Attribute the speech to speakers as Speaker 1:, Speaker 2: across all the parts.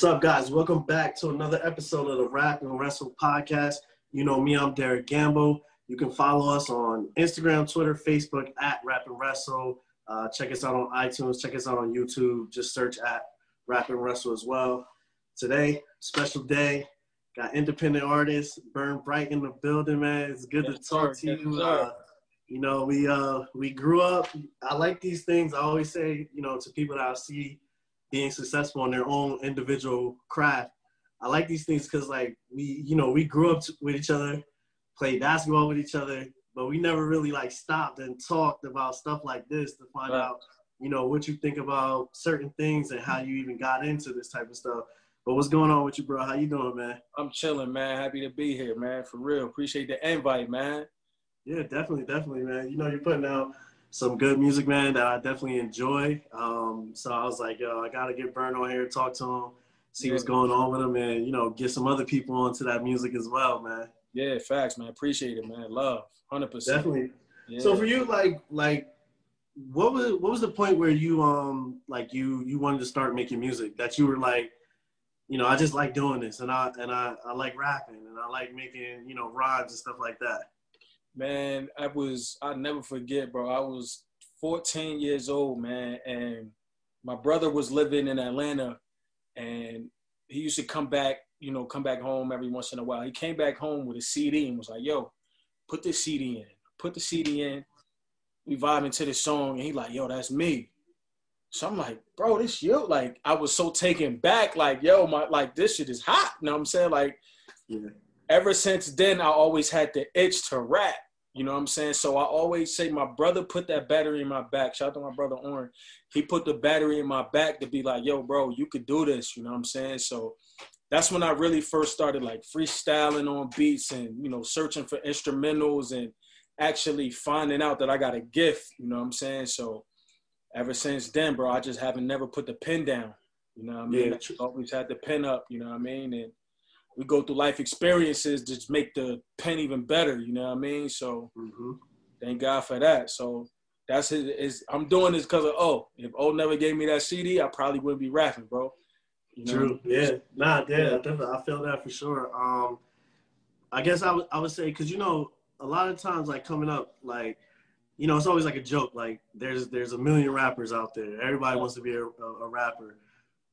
Speaker 1: What's up, guys? Welcome back to another episode of the Rap and Wrestle podcast. You know me, I'm Derek Gamble. You can follow us on Instagram, Twitter, Facebook at Rap and Wrestle. Uh, check us out on iTunes. Check us out on YouTube. Just search at Rap and Wrestle as well. Today, special day. Got independent artists, Burn Bright in the building, man. It's good yes, to talk sir. to you. Yes, uh, you know, we uh we grew up. I like these things. I always say, you know, to people that I see being successful in their own individual craft. I like these things because like we, you know, we grew up with each other, played basketball with each other, but we never really like stopped and talked about stuff like this to find right. out, you know, what you think about certain things and how you even got into this type of stuff. But what's going on with you, bro? How you doing, man?
Speaker 2: I'm chilling, man. Happy to be here, man. For real. Appreciate the invite, man.
Speaker 1: Yeah, definitely, definitely, man. You know, you're putting out some good music, man, that I definitely enjoy. Um, so I was like, yo, I gotta get Burn on here, talk to him, see yeah. what's going on with him, and you know, get some other people onto that music as well, man.
Speaker 2: Yeah, facts, man. Appreciate it, man. Love, hundred percent.
Speaker 1: Definitely. Yeah. So for you, like, like, what was what was the point where you um like you you wanted to start making music that you were like, you know, I just like doing this, and I and I I like rapping, and I like making you know rhymes and stuff like that
Speaker 2: man, I was I never forget, bro. I was 14 years old, man, and my brother was living in Atlanta, and he used to come back, you know, come back home every once in a while. He came back home with a CD and was like, "Yo, put this CD in. Put the CD in. We vibing to this song." And he like, "Yo, that's me." So I'm like, "Bro, this you?" Like, I was so taken back. Like, "Yo, my like this shit is hot." You know what I'm saying? Like, yeah ever since then, I always had the itch to rap. You know what I'm saying? So I always say my brother put that battery in my back. Shout out to my brother Oren. He put the battery in my back to be like, yo, bro, you could do this. You know what I'm saying? So that's when I really first started like freestyling on beats and, you know, searching for instrumentals and actually finding out that I got a gift. You know what I'm saying? So ever since then, bro, I just haven't never put the pen down. You know what I mean? Yeah. I always had the pen up, you know what I mean? And we go through life experiences to make the pen even better. You know what I mean? So mm-hmm. thank God for that. So that's his. his I'm doing this because of oh, if O never gave me that CD, I probably wouldn't be rapping, bro.
Speaker 1: You know? True. Yeah. Nah. Yeah. Definitely. I feel that for sure. Um, I guess I would I would say because you know a lot of times like coming up like you know it's always like a joke like there's there's a million rappers out there everybody wants to be a, a, a rapper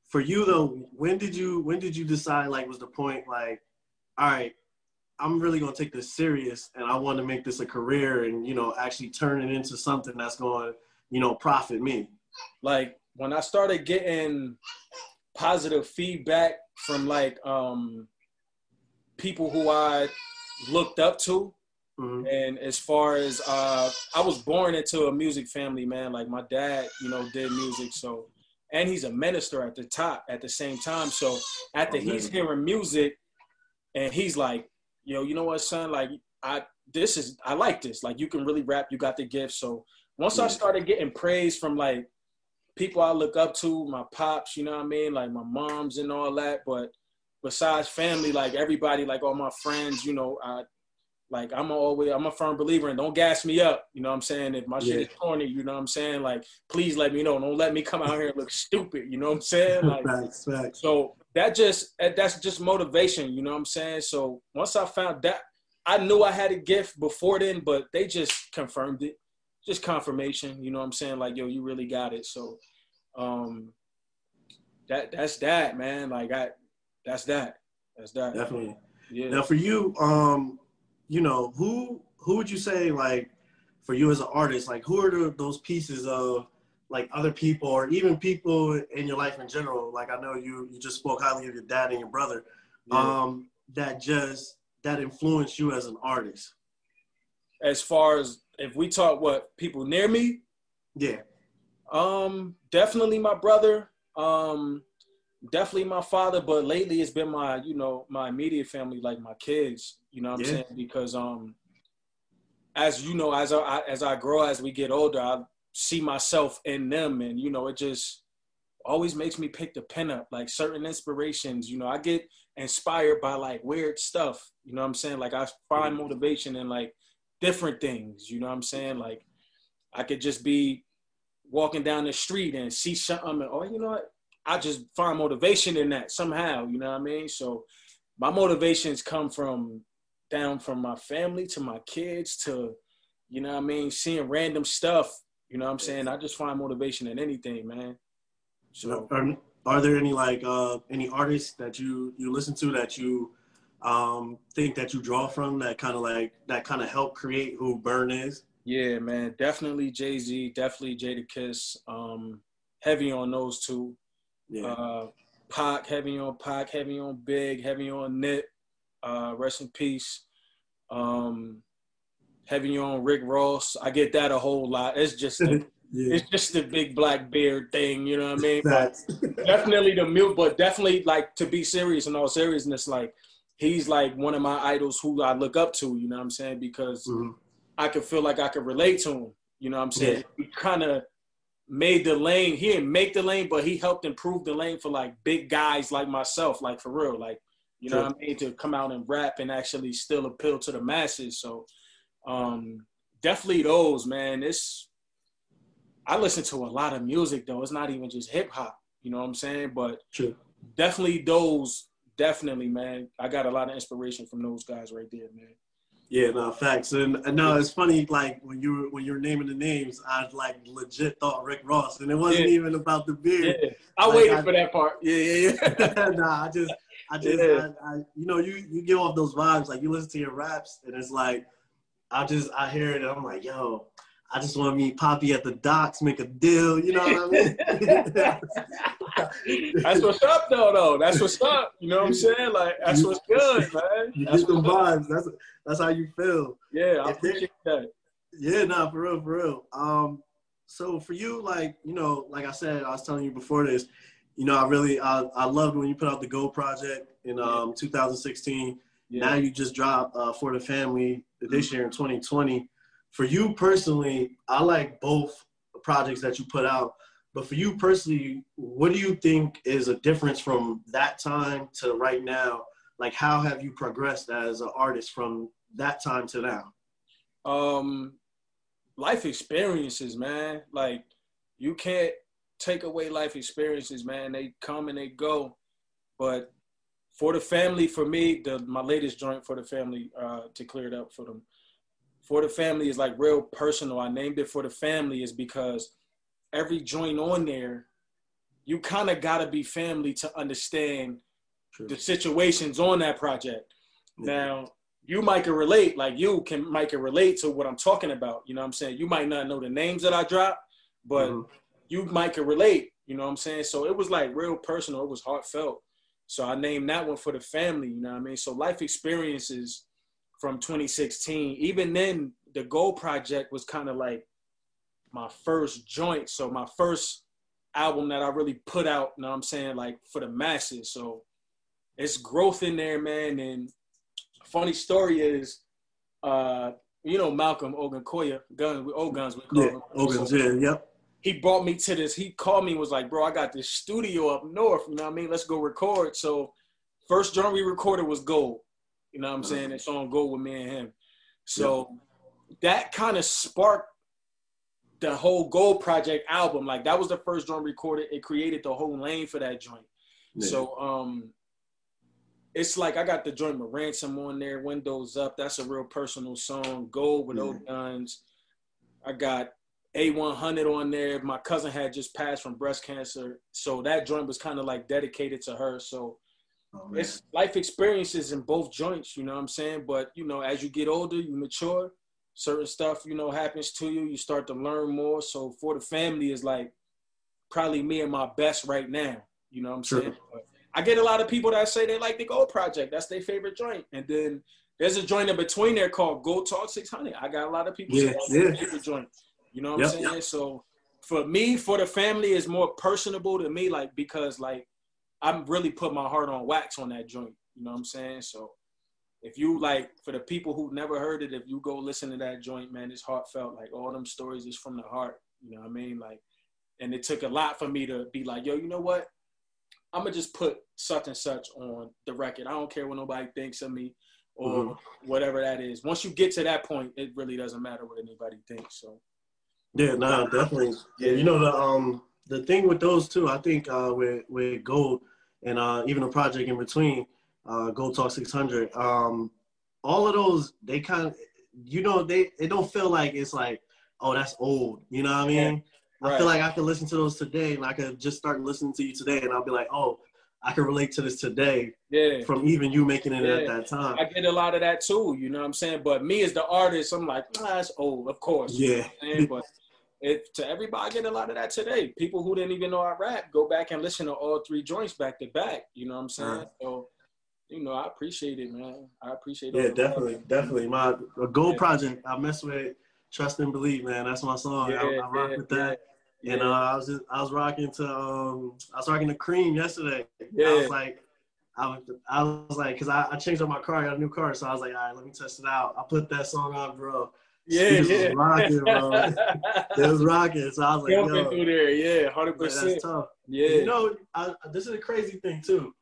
Speaker 1: for you though, when did you when did you decide like was the point like, all right, I'm really gonna take this serious and I want to make this a career and you know actually turn it into something that's going you know profit me.
Speaker 2: Like when I started getting positive feedback from like um people who I looked up to. Mm-hmm. And as far as uh, I was born into a music family, man. Like my dad, you know, did music, so and he's a minister at the top at the same time. So after he's hearing music, and he's like, "Yo, you know what, son? Like, I this is I like this. Like, you can really rap. You got the gift." So once yeah. I started getting praise from like people I look up to, my pops, you know what I mean, like my moms and all that, but besides family, like everybody, like all my friends, you know, I like I'm always I'm a firm believer and don't gas me up. You know what I'm saying? If my yeah. shit is corny, you know what I'm saying? Like please let me know. Don't let me come out here and look stupid. You know what I'm saying? Like facts, facts. so that just that's just motivation, you know what I'm saying? So once I found that I knew I had a gift before then, but they just confirmed it. Just confirmation, you know what I'm saying? Like, yo, you really got it. So um that that's that, man. Like I that's that. That's that.
Speaker 1: Definitely. Yeah. Now for you, um, you know, who who would you say like for you as an artist, like who are the, those pieces of like other people or even people in your life in general? Like I know you you just spoke highly of your dad and your brother, yeah. um, that just that influenced you as an artist.
Speaker 2: As far as if we talk what people near me,
Speaker 1: yeah,
Speaker 2: um, definitely my brother. Um, definitely my father, but lately it's been my, you know, my immediate family, like my kids. You know what I'm yeah. saying? Because um, as you know, as I as I grow, as we get older, I see myself in them, and you know, it just always makes me pick the pen up. Like certain inspirations, you know, I get inspired by like weird stuff. You know what I'm saying? Like I find motivation in like different things. You know what I'm saying? Like I could just be walking down the street and see something, and oh, you know what? I just find motivation in that somehow. You know what I mean? So my motivations come from down from my family to my kids to, you know what I mean, seeing random stuff. You know what I'm saying? I just find motivation in anything, man.
Speaker 1: So are, are there any like uh any artists that you you listen to that you um think that you draw from that kind of like that kind of help create who Burn is?
Speaker 2: Yeah, man, definitely Jay Z, definitely Jadakiss. Um, heavy on those two. Yeah. Uh, Pac, heavy on Pac, heavy on Big, heavy on Nip. Uh, rest in peace. Um, heavy on Rick Ross. I get that a whole lot. It's just a, yeah. it's just the big black beard thing, you know what I mean? Definitely the milk, but definitely like to be serious in all seriousness, like he's like one of my idols who I look up to, you know what I'm saying? Because mm-hmm. I could feel like I could relate to him. You know what I'm saying? Yeah. He kind of made the lane. He didn't make the lane, but he helped improve the lane for like big guys like myself, like for real. Like, you know sure. what I mean? To come out and rap and actually still appeal to the masses. So um definitely those, man. It's I listen to a lot of music though. It's not even just hip hop. You know what I'm saying? But
Speaker 1: sure.
Speaker 2: definitely those, definitely, man. I got a lot of inspiration from those guys right there, man.
Speaker 1: Yeah, no facts, and, and no, it's funny. Like when you were when you were naming the names, I like legit thought Rick Ross, and it wasn't yeah. even about the beard.
Speaker 2: Yeah. I like, waited I, for that part.
Speaker 1: Yeah, yeah, yeah. nah, I just, I just, yeah. I, I, you know, you you give off those vibes. Like you listen to your raps, and it's like, I just, I hear it, and I'm like, yo, I just want to meet Poppy at the docks, make a deal. You know what I
Speaker 2: mean? that's what's up, though. Though that's what's up. You know what I'm saying? Like that's what's good, man.
Speaker 1: You
Speaker 2: that's
Speaker 1: get the vibes. That's that's how you feel.
Speaker 2: Yeah, I appreciate that.
Speaker 1: Yeah, nah, for real, for real. Um, so for you, like you know, like I said, I was telling you before this, you know, I really, I, I loved when you put out the Go project in um 2016. Yeah. Now you just dropped uh, for the family this year in 2020 for you personally, I like both projects that you put out. But for you personally, what do you think is a difference from that time to right now? Like, how have you progressed as an artist from that time to now?
Speaker 2: Um, life experiences, man. Like, you can't take away life experiences, man. They come and they go. But for the family, for me, the my latest joint for the family, uh, to clear it up for them for the family is like real personal. I named it for the family is because every joint on there, you kind of got to be family to understand True. the situations on that project. Yeah. Now, you might can relate, like you can might can relate to what I'm talking about. You know what I'm saying? You might not know the names that I drop, but mm-hmm. you might can relate. You know what I'm saying? So it was like real personal. It was heartfelt. So I named that one for the family. You know what I mean? So life experiences from 2016. Even then, the Gold Project was kind of like my first joint. So my first album that I really put out, you know what I'm saying, like for the masses. So it's growth in there, man. And funny story is, uh, you know, Malcolm Ogunkoya, guns, old guns, we call
Speaker 1: yeah, him. Ogans, yeah, yep.
Speaker 2: He brought me to this. He called me, was like, bro, I got this studio up north. You know what I mean? Let's go record. So first joint we recorded was Gold. You know what I'm mm-hmm. saying? It's on Gold with me and him. So that kind of sparked the whole Gold Project album. Like that was the first joint recorded. It created the whole lane for that joint. Yeah. So um it's like I got the joint with Ransom on there, Windows Up. That's a real personal song. Gold with yeah. old guns. I got A100 on there. My cousin had just passed from breast cancer. So that joint was kind of like dedicated to her. So Oh, it's life experiences in both joints, you know what I'm saying? But, you know, as you get older, you mature, certain stuff, you know, happens to you, you start to learn more. So for the family is like probably me and my best right now, you know what I'm saying? I get a lot of people that say they like the Gold Project. That's their favorite joint. And then there's a joint in between there called Gold Talk 600. I got a lot of people
Speaker 1: yeah,
Speaker 2: that's favorite joint. You know what yep, I'm saying? So for me, for the family, is more personable to me, like because like I'm really put my heart on wax on that joint. You know what I'm saying? So if you like, for the people who never heard it, if you go listen to that joint, man, it's heartfelt. Like all them stories is from the heart. You know what I mean? Like, and it took a lot for me to be like, yo, you know what? I'm gonna just put such and such on the record. I don't care what nobody thinks of me or mm-hmm. whatever that is. Once you get to that point, it really doesn't matter what anybody thinks. So.
Speaker 1: Yeah, no, nah, definitely. Yeah, you know the um the thing with those two, I think uh, with with Gold and uh, even a project in between, uh, Gold Talk 600, um, all of those they kind of, you know, they it don't feel like it's like, oh, that's old. You know what I mean? Right. I feel like I could listen to those today, and I could just start listening to you today, and I'll be like, oh, I can relate to this today.
Speaker 2: Yeah.
Speaker 1: From even you making it yeah. at that time.
Speaker 2: I get a lot of that too. You know what I'm saying? But me as the artist, I'm like, ah, that's old, of course.
Speaker 1: Yeah.
Speaker 2: You know but if to everybody, I get a lot of that today. People who didn't even know I rap, go back and listen to all three joints back to back. You know what I'm saying? Uh-huh. So, you know, I appreciate it, man. I appreciate it.
Speaker 1: Yeah, definitely, love. definitely. My a gold yeah. project, I mess with Trust and Believe, man. That's my song. Yeah, I, I rock yeah, with that. Yeah. And uh, I was just, I was rocking to um I was rocking the cream yesterday. Yeah. I was like I was, I was like, cause I, I changed up my car, I got a new car, so I was like, all right, let me test it out. I put that song on, bro.
Speaker 2: Yeah, yeah.
Speaker 1: Was rocking, bro. it was rocking. So I was like, Jumping yo,
Speaker 2: through there, yeah, hundred percent.
Speaker 1: That's tough. Yeah. You know, I, this is a crazy thing too.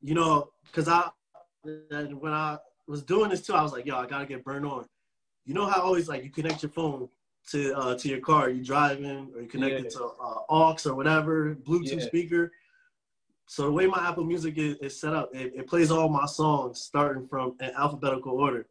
Speaker 1: You know, cause I when I was doing this too, I was like, yo, I gotta get burned on. You know how always like you connect your phone to uh, to your car, you driving or you connect yeah. it to uh, aux or whatever Bluetooth yeah. speaker. So the way my Apple Music is, is set up, it, it, plays all my songs starting from an alphabetical order.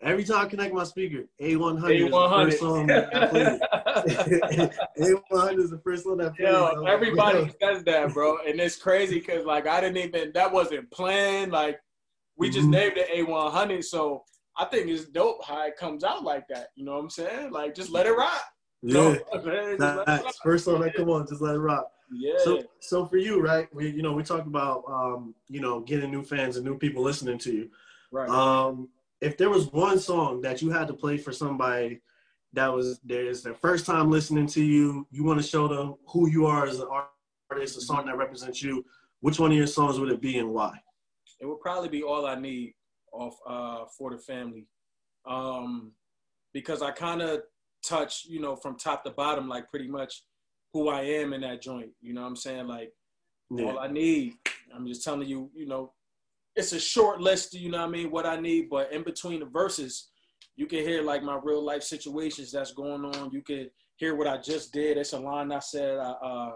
Speaker 1: Every time I connect my speaker, A100, A100. is the first song that I play. A100 is the first one that plays.
Speaker 2: Yo, everybody like, says that, bro. And it's crazy because, like, I didn't even, that wasn't planned. Like, we just mm-hmm. named it A100. So I think it's dope how it comes out like that. You know what I'm saying? Like, just let it rock.
Speaker 1: Yeah. So, First song that come on, just let it rock.
Speaker 2: Yeah.
Speaker 1: So, so for you, right? We, you know, we talked about, um, you know, getting new fans and new people listening to you.
Speaker 2: Right.
Speaker 1: Um, if there was one song that you had to play for somebody that was there's their first time listening to you, you want to show them who you are as an artist, a song that represents you, which one of your songs would it be and why?
Speaker 2: It would probably be All I Need off uh, For the Family. Um, because I kind of touch, you know, from top to bottom, like pretty much who I am in that joint. You know what I'm saying? Like, yeah. all I need, I'm just telling you, you know, it's a short list, you know what I mean, what I need, but in between the verses, you can hear like my real life situations that's going on. You can hear what I just did. It's a line I said I uh,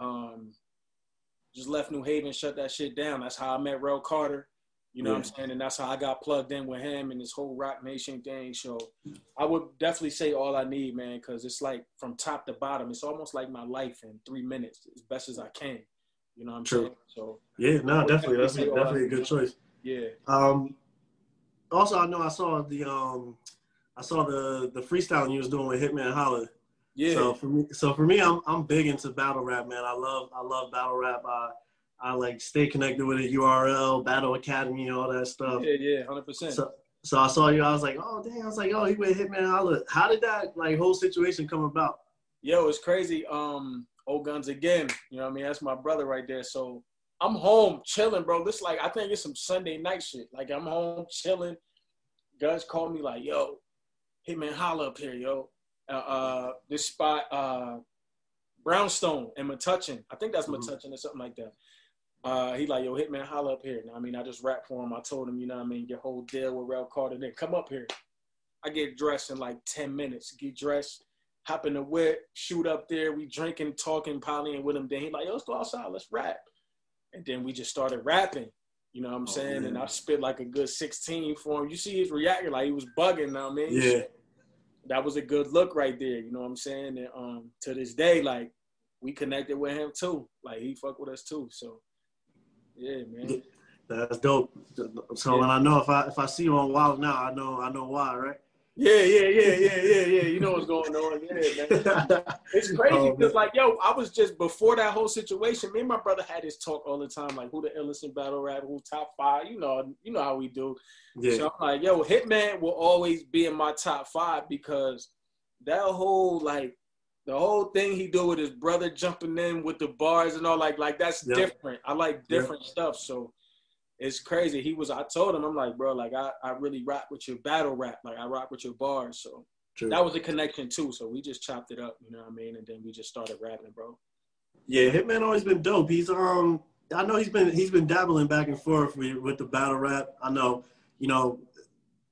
Speaker 2: um, just left New Haven, shut that shit down. That's how I met Rel Carter. You know yeah. what I'm saying? And that's how I got plugged in with him and this whole Roc Nation thing. So I would definitely say all I need, man, because it's like from top to bottom. It's almost like my life in three minutes, as best as I can. You know what I'm True. saying? So
Speaker 1: yeah, no, definitely, that's a, definitely a good choice.
Speaker 2: Yeah.
Speaker 1: Um. Also, I know I saw the um, I saw the the freestyling you was doing with Hitman Holla.
Speaker 2: Yeah.
Speaker 1: So for me, so for me, I'm I'm big into battle rap, man. I love I love battle rap. I I like stay connected with it. URL, Battle Academy, all that stuff.
Speaker 2: Yeah, yeah, hundred percent.
Speaker 1: So so I saw you. I was like, oh dang. I was like, oh, he went Hitman Holla. How did that like whole situation come about?
Speaker 2: Yo, it's crazy. Um, old guns again. You know what I mean? That's my brother right there. So I'm home chilling, bro. This like I think it's some Sunday night shit. Like I'm home chilling. Guns called me like, yo, Hitman Holla up here, yo. Uh, uh this spot, uh Brownstone and Metuchen. I think that's mm-hmm. Or something like that. Uh, he like, yo, Hitman, holla up here. I mean, I just rap for him. I told him, you know what I mean, your whole deal with Rel Carter. Then come up here. I get dressed in like 10 minutes. Get dressed, hop in the whip, shoot up there. We drinking, talking, polying with him. Then he like, yo, let's go outside, let's rap. And then we just started rapping. You know what I'm oh, saying? And I spit like a good 16 for him. You see his reaction, like he was bugging. Now, I mean,
Speaker 1: yeah,
Speaker 2: that was a good look right there. You know what I'm saying? And um, to this day, like we connected with him too. Like he fuck with us too. So yeah, man.
Speaker 1: That's dope. So, yeah. and I know if I if I see you on Wild 'N Out, I know I know why, right?
Speaker 2: Yeah, yeah, yeah, yeah, yeah, yeah. You know what's going on. Yeah, man. It's crazy because, oh, like, yo, I was just before that whole situation. Me and my brother had this talk all the time, like, who the illest in battle rap, who top five. You know, you know how we do. Yeah. So I'm like, yo, Hitman will always be in my top five because that whole like the whole thing he do with his brother jumping in with the bars and all like like that's yep. different. I like different yep. stuff. So it's crazy. He was I told him, I'm like, bro, like I, I really rock with your battle rap. Like I rock with your bars. So True. that was a connection too. So we just chopped it up, you know what I mean? And then we just started rapping, bro.
Speaker 1: Yeah, Hitman always been dope. He's um I know he's been he's been dabbling back and forth with, with the battle rap. I know, you know,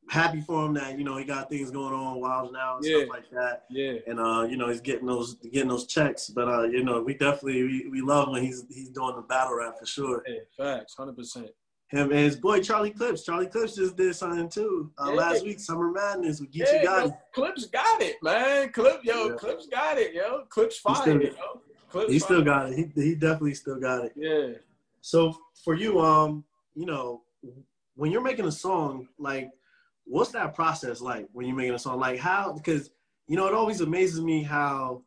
Speaker 1: happy for him that you know he got things going on Wild 'N Out and yeah. stuff like that.
Speaker 2: Yeah.
Speaker 1: And uh, you know he's getting those getting those checks, but uh, you know we definitely we, we love when he's he's doing the battle rap for sure.
Speaker 2: Yeah, facts, hundred percent.
Speaker 1: Him and his boy Charlie Clips. Charlie Clips just did something too uh, yeah. last week, Summer Madness with Geechee yeah, Gotti.
Speaker 2: Clips got it, man. Clip, yo, yeah. Clips got it, yo. Clips fine, yo.
Speaker 1: Clips he still got it. He he definitely still got it.
Speaker 2: Yeah.
Speaker 1: So for you, um, you know, when you're making a song, like, what's that process like when you're making a song? Like how? Because you know, it always amazes me how,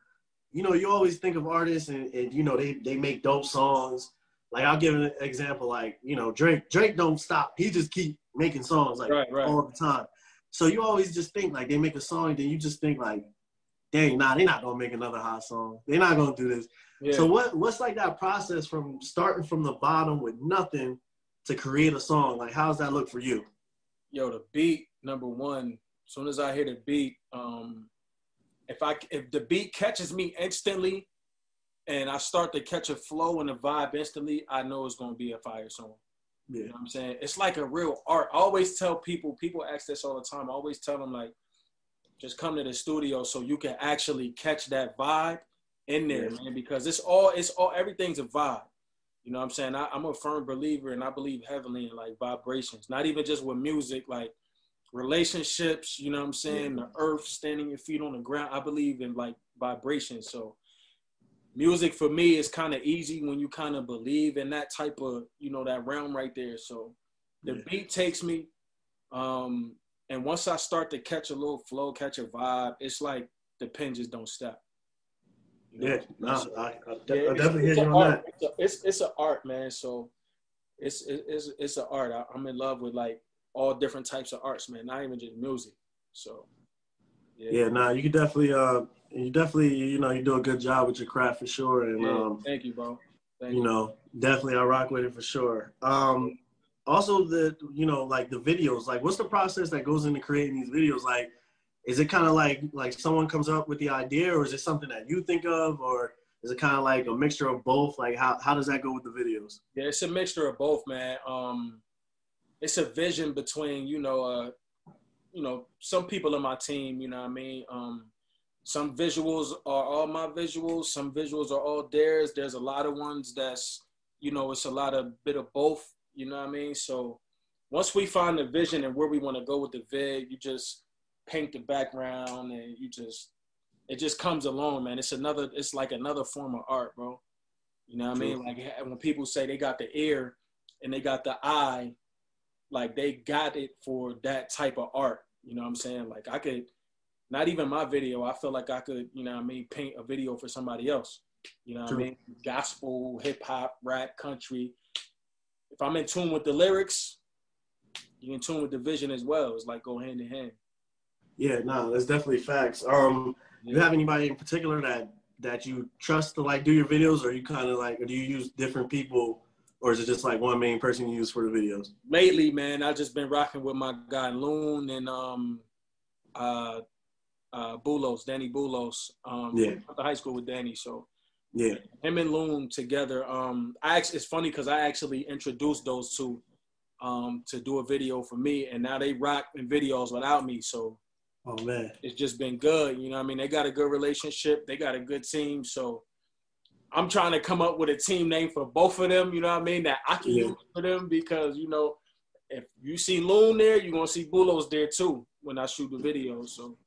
Speaker 1: you know, you always think of artists and, and you know they they make dope songs like I'll give an example, like you know Drake. Drake don't stop. He just keep making songs like
Speaker 2: right, right.
Speaker 1: all the time. So you always just think like they make a song, then you just think like, dang, nah, they're not gonna make another hot song. They're not gonna do this. Yeah. So what what's like that process from starting from the bottom with nothing to create a song? Like how's that look for you?
Speaker 2: Yo, the beat number one. As soon as I hear the beat, um, if I if the beat catches me instantly, and I start to catch a flow and a vibe instantly, I know it's gonna be a fire song. Yeah. You know what I'm saying? It's like a real art. I always tell people, people ask this all the time. I always tell them like, just come to the studio so you can actually catch that vibe in there, man. Because it's all, it's all, everything's a vibe. You know what I'm saying? I, am a firm believer and I believe heavily in like vibrations, not even just with music, like relationships, you know what I'm saying? Yeah. The earth, standing your feet on the ground. I believe in like vibrations. So music for me is kind of easy when you kind of believe in that type of you know that realm right there. So the yeah. beat takes me um and once i start to catch a little flow catch a vibe it's like the pen just don't stop.
Speaker 1: You know? yeah no, so, I, I, yeah, I definitely hear you on that.
Speaker 2: It's, a, it's it's an art man. So it's it's it's an art. I, i'm in love with like all different types of arts man. Not even just music. So
Speaker 1: yeah, yeah nah you can definitely uh you definitely, you know, you do a good job with your craft for sure. And
Speaker 2: yeah, um, thank you, bro. Thank
Speaker 1: you, you know, definitely I rock with it for sure. Um, also the, you know, like the videos, like what's the process that goes into creating these videos? Like, is it kind of like like someone comes up with the idea, or is it something that you think of, or is it kind of like a mixture of both? Like, how how does that go with the videos?
Speaker 2: Yeah, it's a mixture of both, man. Um, it's a vision between you know, uh, you know, some people in my team. You know what I mean? Um, some visuals are all my visuals. Some visuals are all theirs. There's a lot of ones that's you know it's a lot of bit of both you know what i mean? So once we find the vision and where we want to go with the vid you just paint the background and you just it just comes along man. It's another it's like another form of art bro. You know what True. i mean? Like when people say they got the ear and they got the eye like they got it for that type of art. You know what i'm saying? Like i could not even my video. I feel like I could, you know I mean, paint a video for somebody else. You know True. I mean? Gospel, hip hop, rap, country. If I'm in tune with the lyrics, you're in tune with the vision as well. It's like go hand in hand.
Speaker 1: Yeah, no, that's definitely facts. Um, yeah. you have anybody in particular that that you trust to like do your videos, or you kind of like, or do you use different people, or is it just like one main person you use for the videos?
Speaker 2: Lately, man, I've just been rocking with my guy Loon and um, uh, uh, Bulos, Danny Bulos. Um,
Speaker 1: yeah.
Speaker 2: Went to high school with Danny, so
Speaker 1: yeah.
Speaker 2: Him and Loon together. Um, I actually, it's funny because I actually introduced those two um, to do a video for me, and now they rock in videos without me. So,
Speaker 1: oh man,
Speaker 2: it's just been good. You know, I mean, they got a good relationship. They got a good team. So, I'm trying to come up with a team name for both of them. You know what I mean? That I can yeah. use for them because you know, if you see Loon there, you're gonna see Bulos there too when I shoot the video. So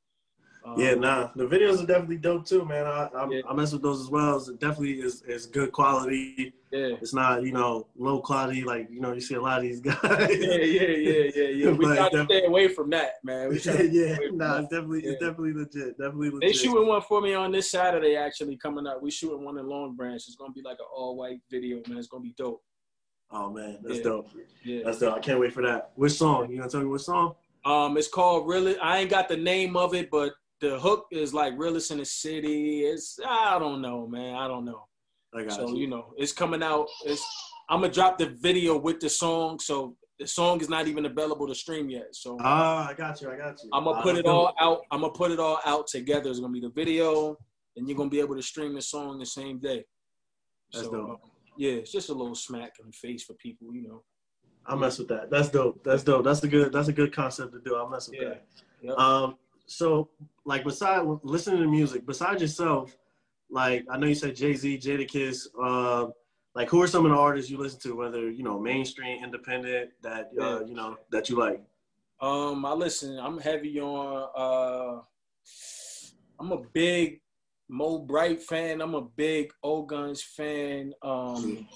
Speaker 1: um, yeah, nah, the videos are definitely dope too, man. I I, yeah. I mess with those as well. It definitely is is good quality.
Speaker 2: Yeah,
Speaker 1: it's not you know low quality like you know you see a lot of these guys.
Speaker 2: yeah, yeah, yeah, yeah, yeah. We got to stay away from that, man. We
Speaker 1: yeah, yeah. Nah, it's definitely yeah. it's definitely legit. Definitely legit.
Speaker 2: They shooting one for me on this Saturday actually coming up. We shooting one in Long Branch. It's gonna be like an all white video, man. It's gonna be dope.
Speaker 1: Oh man, that's yeah. dope. Yeah, that's dope. I can't wait for that. Which song? You gonna tell me which song?
Speaker 2: Um, it's called really. I ain't got the name of it, but the hook is like realest in the city. It's I don't know, man. I don't know.
Speaker 1: I got
Speaker 2: so
Speaker 1: you.
Speaker 2: you know, it's coming out. It's I'm gonna drop the video with the song, so the song is not even available to stream yet. So
Speaker 1: ah, I got you. I got you.
Speaker 2: I'm gonna put it all out. I'm gonna put it all out together. It's gonna be the video, and you're gonna be able to stream the song the same day.
Speaker 1: That's so, dope.
Speaker 2: yeah, it's just a little smack in the face for people, you know.
Speaker 1: I mess with that. That's dope. That's dope. That's a good. That's a good concept to do. I mess with
Speaker 2: Yeah.
Speaker 1: that.
Speaker 2: Yep.
Speaker 1: Um, so like beside listening to music, besides yourself, like I know you said Jay Z, Jadakiss. Uh, like who are some of the artists you listen to, whether you know mainstream, independent, that uh, you know that you like?
Speaker 2: Um, I listen. I'm heavy on. uh I'm a big Mo Bright fan. I'm a big O Guns fan. Um,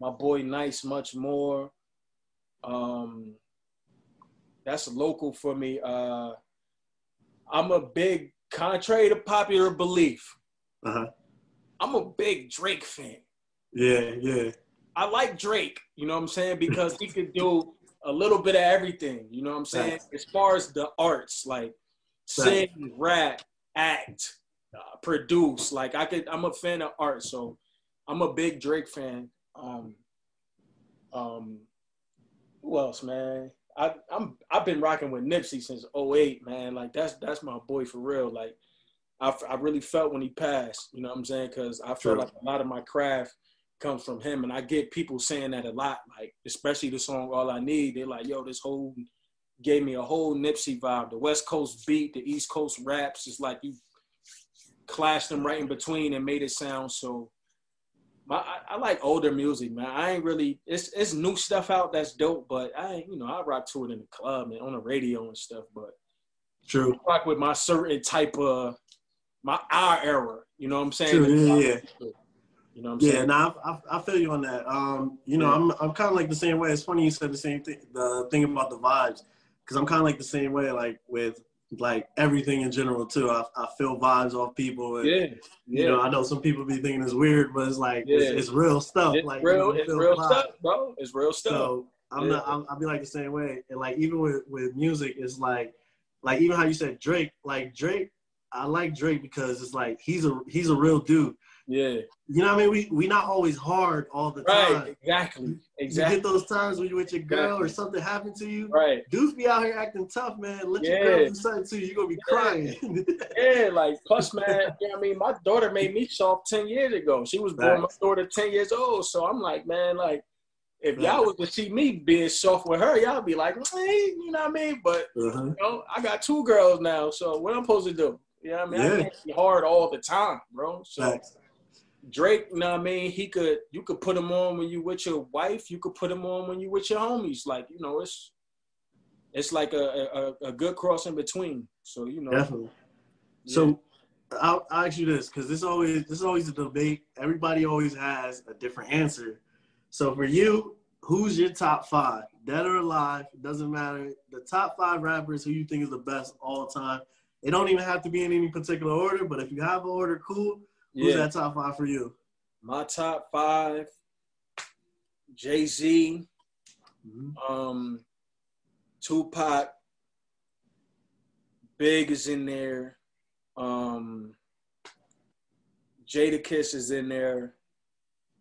Speaker 2: my boy Nice much more. Um, that's local for me. Uh, I'm a big, contrary to popular belief,
Speaker 1: Uh huh.
Speaker 2: I'm a big Drake fan.
Speaker 1: Yeah, yeah,
Speaker 2: I like Drake, you know what I'm saying? Because he could do a little bit of everything, you know what I'm saying?
Speaker 1: Facts.
Speaker 2: As far as the arts, like sing, rap, act, uh, produce, like I could, I'm a fan of art, so I'm a big Drake fan. Um, um, who else, man? I, I'm I've been rocking with Nipsey since 08, man. Like that's that's my boy for real. Like I, I really felt when he passed, you know what I'm saying? Because I feel like a lot of my craft comes from him, and I get people saying that a lot. Like especially the song "All I Need," they're like, "Yo, this whole gave me a whole Nipsey vibe. The West Coast beat, the East Coast raps. It's like you clashed them right in between and made it sound so." My, I, I like older music, man. I ain't really it's it's new stuff out that's dope, but I ain't you know I rock to it in the club and on the radio and stuff. But
Speaker 1: true.
Speaker 2: I rock with my certain type of my our era. You know what I'm saying?
Speaker 1: True, yeah, yeah.
Speaker 2: You know what I'm
Speaker 1: Yeah,
Speaker 2: saying?
Speaker 1: nah, I, I, I feel you on that. Um, you know,
Speaker 2: Yeah.
Speaker 1: I'm I'm kind of like the same way. It's funny you said the same thing. The thing about the vibes, because I'm kind of like the same way, like with like everything in general too. I, I feel vibes off people. And,
Speaker 2: yeah,
Speaker 1: You
Speaker 2: yeah.
Speaker 1: know, I know some people be thinking it's weird, but it's like it's,
Speaker 2: Yeah.
Speaker 1: it's real stuff.
Speaker 2: it's
Speaker 1: like
Speaker 2: real,
Speaker 1: you
Speaker 2: it's real
Speaker 1: vibes.
Speaker 2: stuff, bro. It's real stuff.
Speaker 1: So I'm
Speaker 2: Yeah.
Speaker 1: not. I'm, I'll be like the same way. And like even with with music, it's like like even how you said Drake. Like Drake, I like Drake because it's like he's a he's a real dude.
Speaker 2: Yeah,
Speaker 1: You know what I mean? We we not always hard all the time.
Speaker 2: right, exactly,
Speaker 1: You get those times when you with your girl or something happened to you.
Speaker 2: right.
Speaker 1: Dudes be out here acting tough, man. Let your girl do something to you. You're gonna be
Speaker 2: Yeah.
Speaker 1: crying.
Speaker 2: Yeah, like plus, man. you know what I mean, my daughter made me soft ten years ago. She was born my
Speaker 1: Facts.
Speaker 2: daughter ten years old, so I'm like, man, like. If y'all was to see me being soft with her, y'all be like, hey, you know what I mean? But
Speaker 1: uh-huh.
Speaker 2: you know, I got two girls now, so what I'm supposed to do? You know what I mean?
Speaker 1: Yeah.
Speaker 2: I can't be hard all the time, bro. So
Speaker 1: Facts.
Speaker 2: Drake, you know what I mean? He could you could put him on when you with your wife, you could put him on when you with your homies. Like, you know, it's it's like a a, a good cross in between. So, you know.
Speaker 1: Definitely.
Speaker 2: yeah.
Speaker 1: So I'll, I'll ask you this because this always this is always a debate. Everybody always has a different answer. So for you, who's your top five, dead or alive? Doesn't matter. The top five rappers who you think is the best all time. It don't even have to be in any particular order, but if you have an order, cool. Who's
Speaker 2: yeah.
Speaker 1: that top five for you?
Speaker 2: My top five, Jay Z, um, Tupac, Big is in there, um, Jadakiss is in there,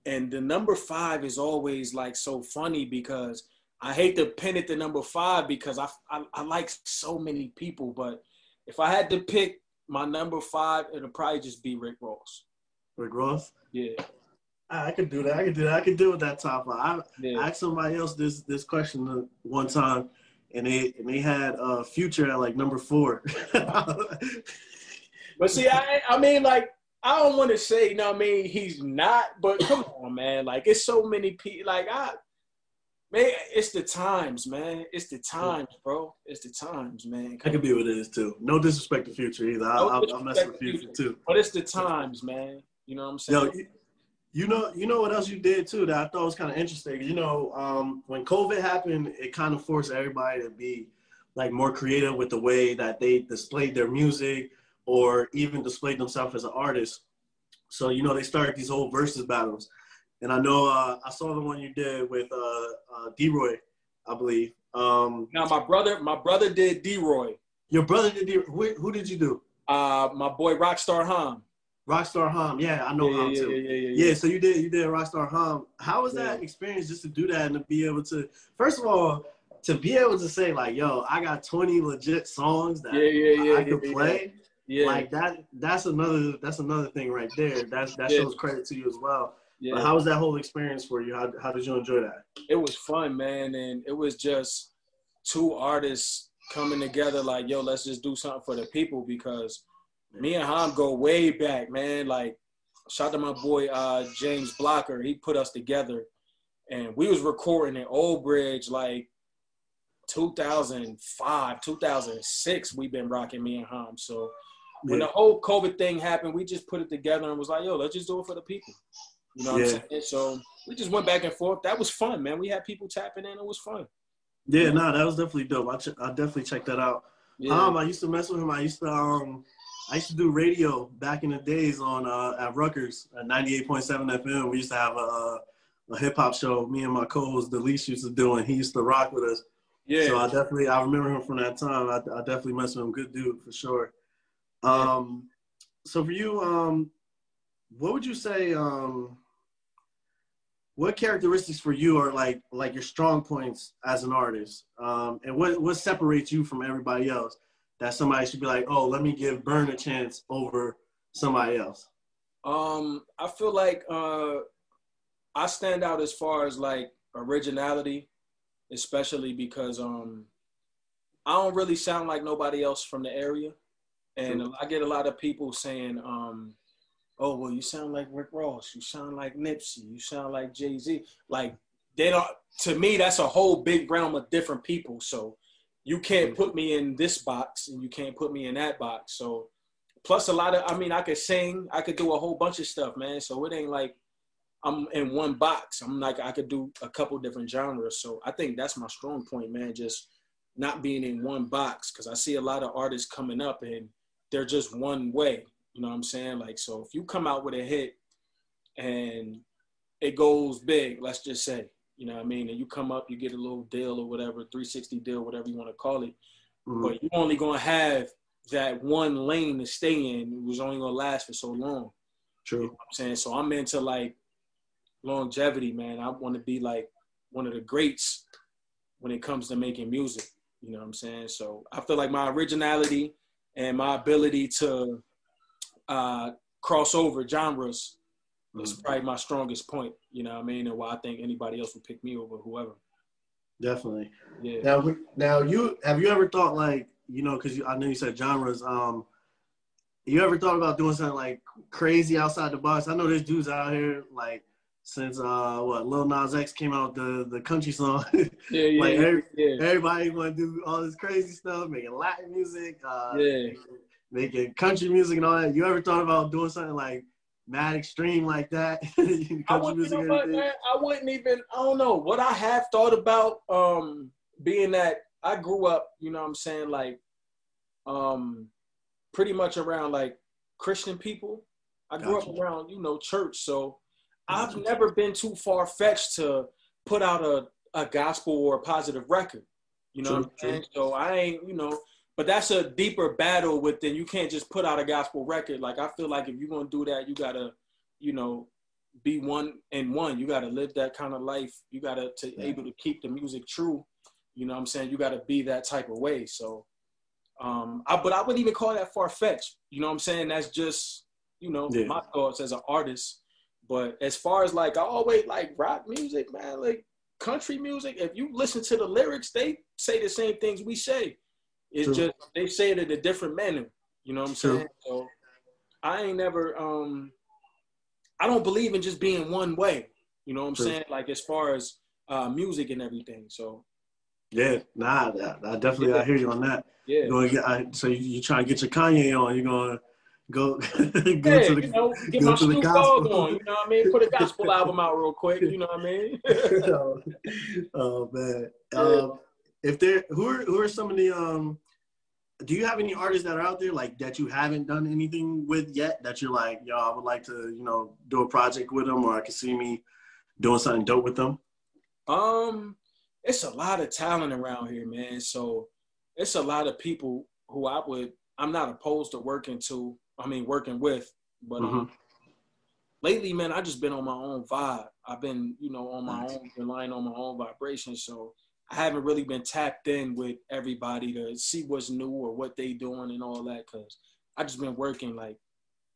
Speaker 2: and the number five is always like so funny because I hate to pin it to number five because I, I I like so many people, but if I had to pick my number five, it'll probably just be Rick Ross.
Speaker 1: Rick Ross.
Speaker 2: Yeah,
Speaker 1: I, could do that. I could do that. I could deal with that top five. I,
Speaker 2: yeah.
Speaker 1: I asked somebody else this this question one time, and they and they had uh, Future at like number four.
Speaker 2: But see, I I mean, like, I don't want to say, you know what I mean, he's not, but come on, man. Like, it's so many people. Like, I, man, it's the times, man. It's the times, bro. It's the times, man.
Speaker 1: I could be what it is too. No disrespect to Future either. I,
Speaker 2: No
Speaker 1: I, I mess
Speaker 2: disrespect
Speaker 1: with Future
Speaker 2: Future.
Speaker 1: too.
Speaker 2: But it's the times, man. You know what I'm saying?
Speaker 1: Yo, you, you know, you know what else you did too that I thought was kind of interesting. You know, um, when COVID happened, it kind of forced everybody to be like more creative with the way that they displayed their music or even displayed themselves as an artist. So you know, they started these whole versus battles, and I know uh, I saw the one you did with uh, uh, D-Roy, I believe. Um,
Speaker 2: now, my brother, my brother did D-Roy.
Speaker 1: your brother did. D- who, who did you do?
Speaker 2: Uh, my boy Rockstar Hum.
Speaker 1: Rockstar Hum. Yeah, I know
Speaker 2: yeah,
Speaker 1: Hum
Speaker 2: yeah,
Speaker 1: too.
Speaker 2: yeah, yeah, yeah,
Speaker 1: Yeah, so you did you did Rockstar Hum. How was that experience just to do that and to be able to first of all to be able to say like, yo, I got 20 legit songs that
Speaker 2: yeah,
Speaker 1: I could
Speaker 2: yeah,
Speaker 1: play.
Speaker 2: yeah.
Speaker 1: Like that that's another that's another thing right there. That's that shows credit to you as well. Yeah. But how was that whole experience for you? How how did you enjoy that?
Speaker 2: It was fun, man, and it was just two artists coming together. Like, yo, let's just do something for the people because me and Ham go way back, man. Like, shout out to my boy uh, James Blocker. He put us together, and we was recording in Old Bridge like 2005, 2006. We've been rocking me and Ham. So when yeah. the whole COVID thing happened, we just put it together and was like, yo, let's just do it for the people. You know what yeah. I'm saying? So we just went back and forth. That was fun, man. We had people tapping in. It was fun.
Speaker 1: Yeah, no, nah, that was definitely dope. I ch- I definitely check that out. Yeah. Um, I used to mess with him. I used to um, I used to do radio back in the days on uh, at Rutgers at 98.7 FM. We used to have a, a hip hop show. Me and my co-host Delish used to do, and he used to rock with us. Yeah. So I definitely I remember him from that time. I, I definitely messed with him. Good dude for sure. Um, so for you, um, what would you say? Um, what characteristics for you are like like your strong points as an artist, um, and what what separates you from everybody else? That somebody should be like, oh, let me give Burn a chance over somebody else.
Speaker 2: Um, I feel like uh, I stand out as far as like originality, especially because um, I don't really sound like nobody else from the area. And I get a lot of people saying, um, "Oh, well, you sound like Rick Ross. You sound like Nipsey. You sound like Jay Z." Like they don't. To me, that's a whole big realm of different people. So you can't mm. put me in this box, and you can't put me in that box. So plus a lot of. I mean, I could sing. I could do a whole bunch of stuff, man. So it ain't like I'm in one box. I'm like I could do a couple different genres. So I think that's my strong point, man. Just not being in one box because I see a lot of artists coming up and they're just one way. You know what I'm saying? Like, so if you come out with a hit and it goes big, let's just say, you know what I mean? And you come up, you get a little deal or whatever, 360 deal, whatever you want to call it. Mm-hmm. But you're only going to have that one lane to stay in. It was only going to last for so long.
Speaker 1: True.
Speaker 2: You know I'm saying? So I'm into like longevity, man. I want to be like one of the greats when it comes to making music. You know what I'm saying? So I feel like my originality and my ability to uh, cross over genres mm-hmm. is probably my strongest point. You know what I mean? And why I think anybody else would pick me over whoever.
Speaker 1: Definitely. Yeah. Now, now you have you ever thought like you know because I know you said genres. Um, you ever thought about doing something like crazy outside the box? I know there's dudes out here like since uh what Lil Nas X came out the the country song.
Speaker 2: Yeah, yeah,
Speaker 1: like
Speaker 2: every,
Speaker 1: yeah. Everybody want to do all this crazy stuff, making Latin music, uh,
Speaker 2: yeah,
Speaker 1: making country music and all that. You ever thought about doing something like mad extreme like that?
Speaker 2: I wouldn't, you know what, man, I wouldn't even. I don't know what I have thought about. Um, being that I grew up, you know, what I'm saying like, um, pretty much around like Christian people. I grew gotcha. up around, you know, church, so I've never been too far fetched to put out a, a gospel or a positive record. You know true, what I'm saying? So I ain't, you know, but that's a deeper battle within you can't just put out a gospel record. Like I feel like if you're gonna do that, you gotta, you know, be one and one. You gotta live that kind of life. You gotta to yeah. able to keep the music true. You know what I'm saying? You gotta be that type of way. So um I but I wouldn't even call that far fetched. You know what I'm saying? That's just, you know, yeah. my thoughts as an artist but as far as like I always like rock music, man, like country music, if you listen to the lyrics, they say the same things we say. It's True. just they say it in a different manner. You know what I'm True. saying? So I ain't never um I don't believe in just being one way. You know what I'm True. saying? Like as far as uh music and everything. So
Speaker 1: yeah, nah, I definitely yeah. I hear you on that.
Speaker 2: Yeah.
Speaker 1: You're get, I, so you, you trying to get your Kanye on? You're going Go, go
Speaker 2: yeah, to the, you know, get my Snoop Dogg on. You know what I mean? Put a gospel album out real quick. You know what I mean?
Speaker 1: oh, oh, man. Um, if there, who are who are some of the um? Do you have any artists that are out there like that you haven't done anything with yet? That you're like, yo, I would like to, you know, do a project with them, or I can see me doing something dope with them.
Speaker 2: Um, it's a lot of talent around here, man. So it's a lot of people who I would I'm not opposed to working to I mean, working with. But mm-hmm. um, lately, man, I just been on my own vibe. I've been, you know, on my own, relying on my own vibration. So I haven't really been tapped in with everybody to see what's new or what they doing and all that. Cause I just been working like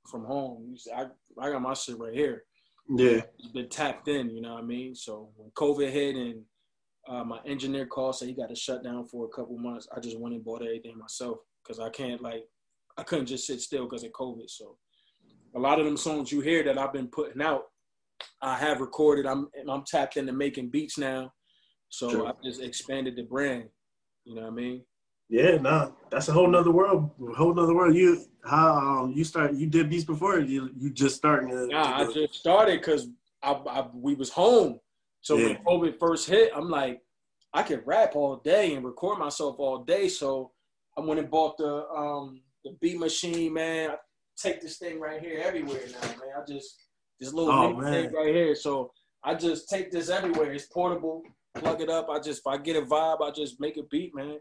Speaker 2: from home. I I got my shit right here.
Speaker 1: Yeah.
Speaker 2: been tapped in, you know what I mean? So when COVID hit and uh, my engineer called, said he got to shut down for a couple months, I just went and bought everything myself because I can't, like, I couldn't just sit still because of COVID. So a lot of them songs you hear that I've been putting out, I have recorded. I'm I'm tapped into making beats now. So
Speaker 1: True.
Speaker 2: I just expanded the brand. You know what I mean?
Speaker 1: Yeah, nah, that's a whole nother world. Whole nother world. You how um you start you did beats before? You you just starting to,
Speaker 2: Nah,
Speaker 1: to
Speaker 2: I just started because I, I we was home. So
Speaker 1: Yeah.
Speaker 2: when COVID first hit, I'm like, I could rap all day and record myself all day. So I went and bought the um the beat machine, man. I take this thing right here everywhere now, man. I just this little
Speaker 1: Oh,
Speaker 2: thing right here. So I just take this everywhere. It's portable. Plug it up. I just if I get a vibe, I just make a beat, man.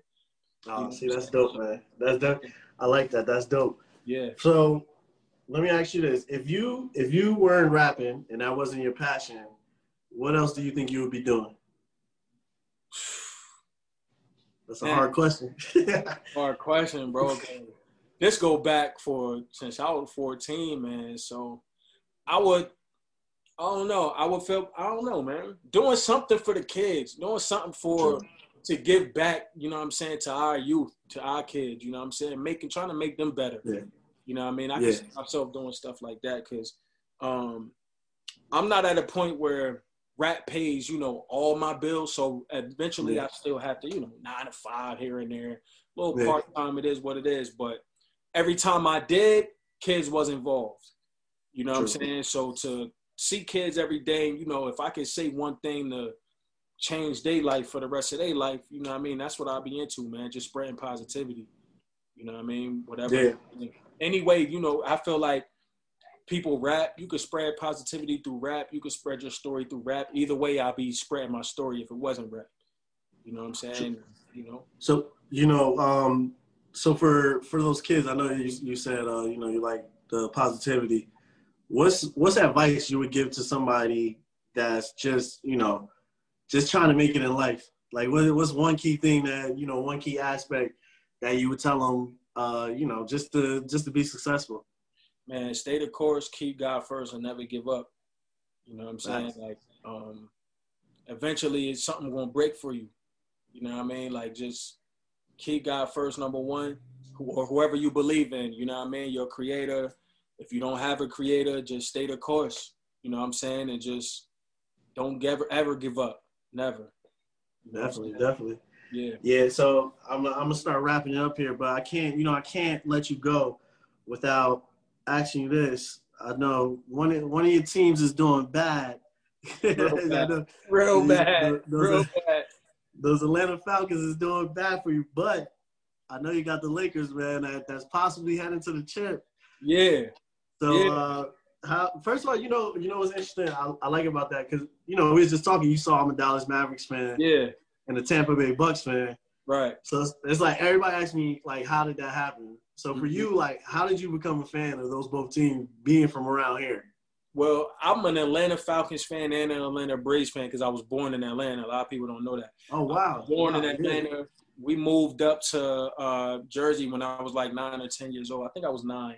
Speaker 1: Oh, see, that's dope, man. That's dope. I like that. That's dope.
Speaker 2: Yeah.
Speaker 1: So, let me ask you this: If you if you weren't rapping and that wasn't your passion, what else do you think you would be doing? That's a
Speaker 2: Man.
Speaker 1: hard question.
Speaker 2: Hard question, bro. this go back for since I was 14, man. So I would, I don't know. I would feel, I don't know, man. Doing something for the kids, doing something for to give back. You know what I'm saying to our youth, to our kids. You know what I'm saying, making trying to make them better.
Speaker 1: Yeah.
Speaker 2: You know what I mean? I
Speaker 1: Yeah.
Speaker 2: can see myself doing stuff like that because um, I'm not at a point where rap pays, you know, all my bills. So eventually
Speaker 1: Yeah.
Speaker 2: I still have to, you know, nine to five here and there. A little
Speaker 1: Yeah.
Speaker 2: part time, it is what it is. But every time I did, kids was involved. You know what I'm saying? So to see kids every day, you know, if I can say one thing to change their life for the rest of their life, you know what I mean? That's what I'll be into, man. Just spreading positivity. You know what I mean? Whatever.
Speaker 1: Yeah.
Speaker 2: Anyway, you know, I feel like people rap. You could spread positivity through rap. You could spread your story through rap. Either way, I'll be spreading my story if it wasn't rap. You know what I'm saying? You know?
Speaker 1: So you know, um, so for for those kids, I know you you said uh, you know you like the positivity. What's what's advice you would give to somebody that's just you know just trying to make it in life? Like what, what's one key thing that you know one key aspect that you would tell them uh, you know just to just to be successful?
Speaker 2: man, stay the course, keep God first, and never give up. You know what I'm saying? Like, um, eventually, it's something gonna break for you. You know what I mean? Like, just keep God first, number one, or whoever you believe in. You know what I mean? Your creator. If you don't have a creator, just stay the course. You know what I'm saying? And just don't ever ever give up. Never. You know
Speaker 1: Definitely, definitely.
Speaker 2: Yeah.
Speaker 1: Yeah, so I'm, I'm gonna start wrapping it up here, but I can't, you know, I can't let you go without asking you this. I know one of, one of your teams is doing bad.
Speaker 2: Real bad. Real bad.
Speaker 1: those
Speaker 2: Real bad.
Speaker 1: those Atlanta Falcons is doing bad for you, but I know you got the Lakers, man, that, that's possibly heading to the chip.
Speaker 2: Yeah.
Speaker 1: So,
Speaker 2: Yeah.
Speaker 1: uh, how, first of all, you know, you know what's interesting? I, I like about that because you know we was just talking. You saw I'm a Dallas Mavericks fan
Speaker 2: Yeah.
Speaker 1: and a Tampa Bay Bucks fan.
Speaker 2: Right.
Speaker 1: So it's, it's like everybody asks me like, how did that happen? So for
Speaker 2: Mhm.
Speaker 1: you, like, how did you become a fan of those both teams being from around here?
Speaker 2: Well, I'm an Atlanta Falcons fan and an Atlanta Braves fan because I was born in Atlanta. A lot of people don't know that.
Speaker 1: Oh wow,
Speaker 2: Born
Speaker 1: Wow,
Speaker 2: in
Speaker 1: yeah.
Speaker 2: Atlanta. We moved up to uh, Jersey when I was like nine or ten years old. I think I was nine.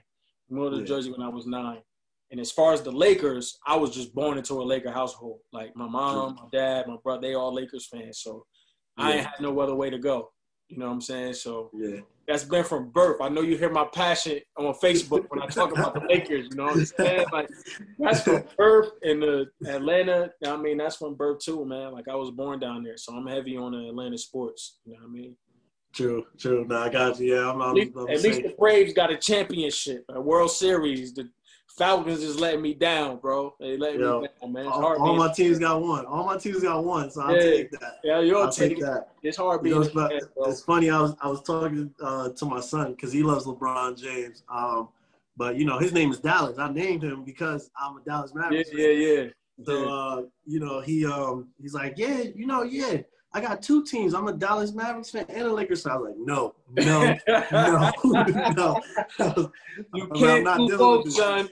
Speaker 2: Moved to
Speaker 1: Yeah.
Speaker 2: Jersey when I was nine. And as far as the Lakers, I was just born into a Laker household. Like my mom, my dad, my brother, they all Lakers fans. So I ain't
Speaker 1: Yeah.
Speaker 2: had no other way to go. You know what I'm saying? So
Speaker 1: Yeah,
Speaker 2: that's been from birth. I know you hear my passion on Facebook when I talk about the Lakers. You know what I'm saying? Like that's from birth in the Atlanta. I mean, that's from birth too, man. Like I was born down there, so I'm heavy on the Atlanta sports. You know what I mean?
Speaker 1: True, true. No, I got you. Yeah, I'm. I'm, I'm
Speaker 2: at least the Braves got a championship, a World Series. The Falcons just letting me down, bro. They let
Speaker 1: Yo,
Speaker 2: me down, man. It's
Speaker 1: all,
Speaker 2: hard
Speaker 1: all my teams got one. All my teams got one. So I'll
Speaker 2: Yeah.
Speaker 1: take that.
Speaker 2: yeah, you'll
Speaker 1: I'll
Speaker 2: take
Speaker 1: take that.
Speaker 2: It's hard
Speaker 1: You
Speaker 2: being.
Speaker 1: know,
Speaker 2: a
Speaker 1: it's, but
Speaker 2: fan, bro.
Speaker 1: it's funny. I was I was talking uh, to my son because he loves LeBron James. Um, but you know his name is Dallas. I named him because I'm a Dallas
Speaker 2: Yeah,
Speaker 1: Mavericks. fan.
Speaker 2: yeah, yeah.
Speaker 1: So uh, you know, he um he's like, Yeah, you know, yeah, I got two teams. I'm a Dallas Mavericks fan and a Lakers fan. I was like, No, no, no, no.
Speaker 2: You
Speaker 1: I'm
Speaker 2: can't
Speaker 1: not
Speaker 2: do
Speaker 1: dealing
Speaker 2: both,
Speaker 1: with this.
Speaker 2: son.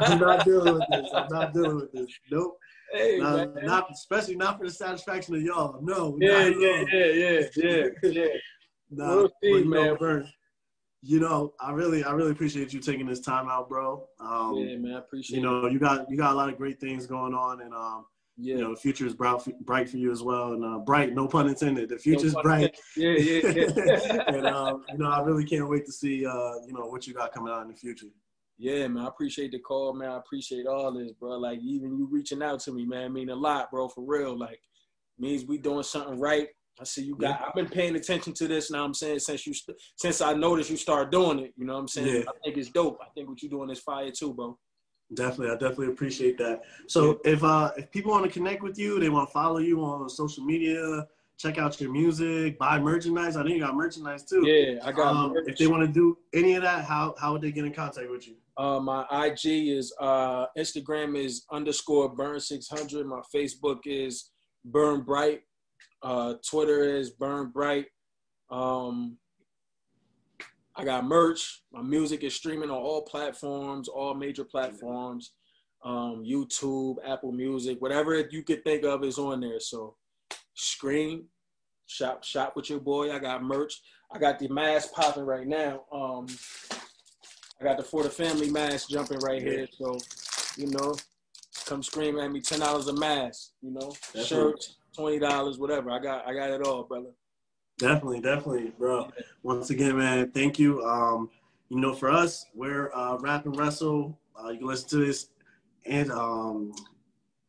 Speaker 1: I'm not dealing with this. I'm not dealing with this. Nope.
Speaker 2: Hey,
Speaker 1: Not, not especially not for the satisfaction of y'all. No,
Speaker 2: yeah, yeah, yeah, yeah, yeah, yeah.
Speaker 1: Nah,
Speaker 2: We'll see,
Speaker 1: you know,
Speaker 2: man.
Speaker 1: Vern, you know, I really, I really appreciate you taking this time out, bro.
Speaker 2: Um, yeah, man, I appreciate.
Speaker 1: You know, you got you got a lot of great things going on, and um, yeah. you know, the future is bright, bright for you as well, and uh, bright, no pun intended. The future's no bright.
Speaker 2: Yeah, yeah, yeah.
Speaker 1: and um, you know, I really can't wait to see, uh, you know, what you got coming out in the future.
Speaker 2: Yeah, man, I appreciate the call, man. I appreciate all this, bro. Like even you reaching out to me, man, I mean a lot, bro. For real, like means we doing something right. I see you got. Yeah. I've been paying attention to this. Now I'm saying since you since I noticed you start doing it. You know what I'm saying? Yeah. I think it's dope. I think what you're doing is fire too, bro.
Speaker 1: Definitely, I definitely appreciate that. So if uh if people want to connect with you, they want to follow you on social media, check out your music, buy merchandise. I think you got merchandise too.
Speaker 2: Yeah, I got.
Speaker 1: Um, if they want to do any of that, how how would they get in contact with you?
Speaker 2: Uh, my IG is uh Instagram is underscore Vern six hundred. My Facebook is Vern Bright. Uh, Twitter is Vern Bright. Um, I got merch. My music is streaming on all platforms, all major platforms. Um, YouTube, Apple Music, whatever you could think of is on there. So scream, shop, shop with your boy. I got merch. I got the mask popping right now. Um, I got the for the family mask jumping right here. So, you know, come scream at me. Ten dollars a mask. You know, Definitely. shirts, twenty dollars, whatever. I got, I got it all, brother.
Speaker 1: Definitely, definitely, bro. Once again, man, thank you. Um, you know, for us, we're uh, Rap and Wrestle. Uh, you can listen to this and um,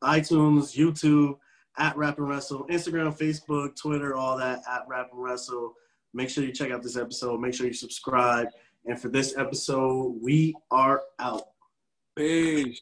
Speaker 1: iTunes, YouTube, at Rap and Wrestle, Instagram, Facebook, Twitter, all that at Rap and Wrestle. Make sure you check out this episode. Make sure you subscribe. And for this episode, we are out.
Speaker 2: Peace.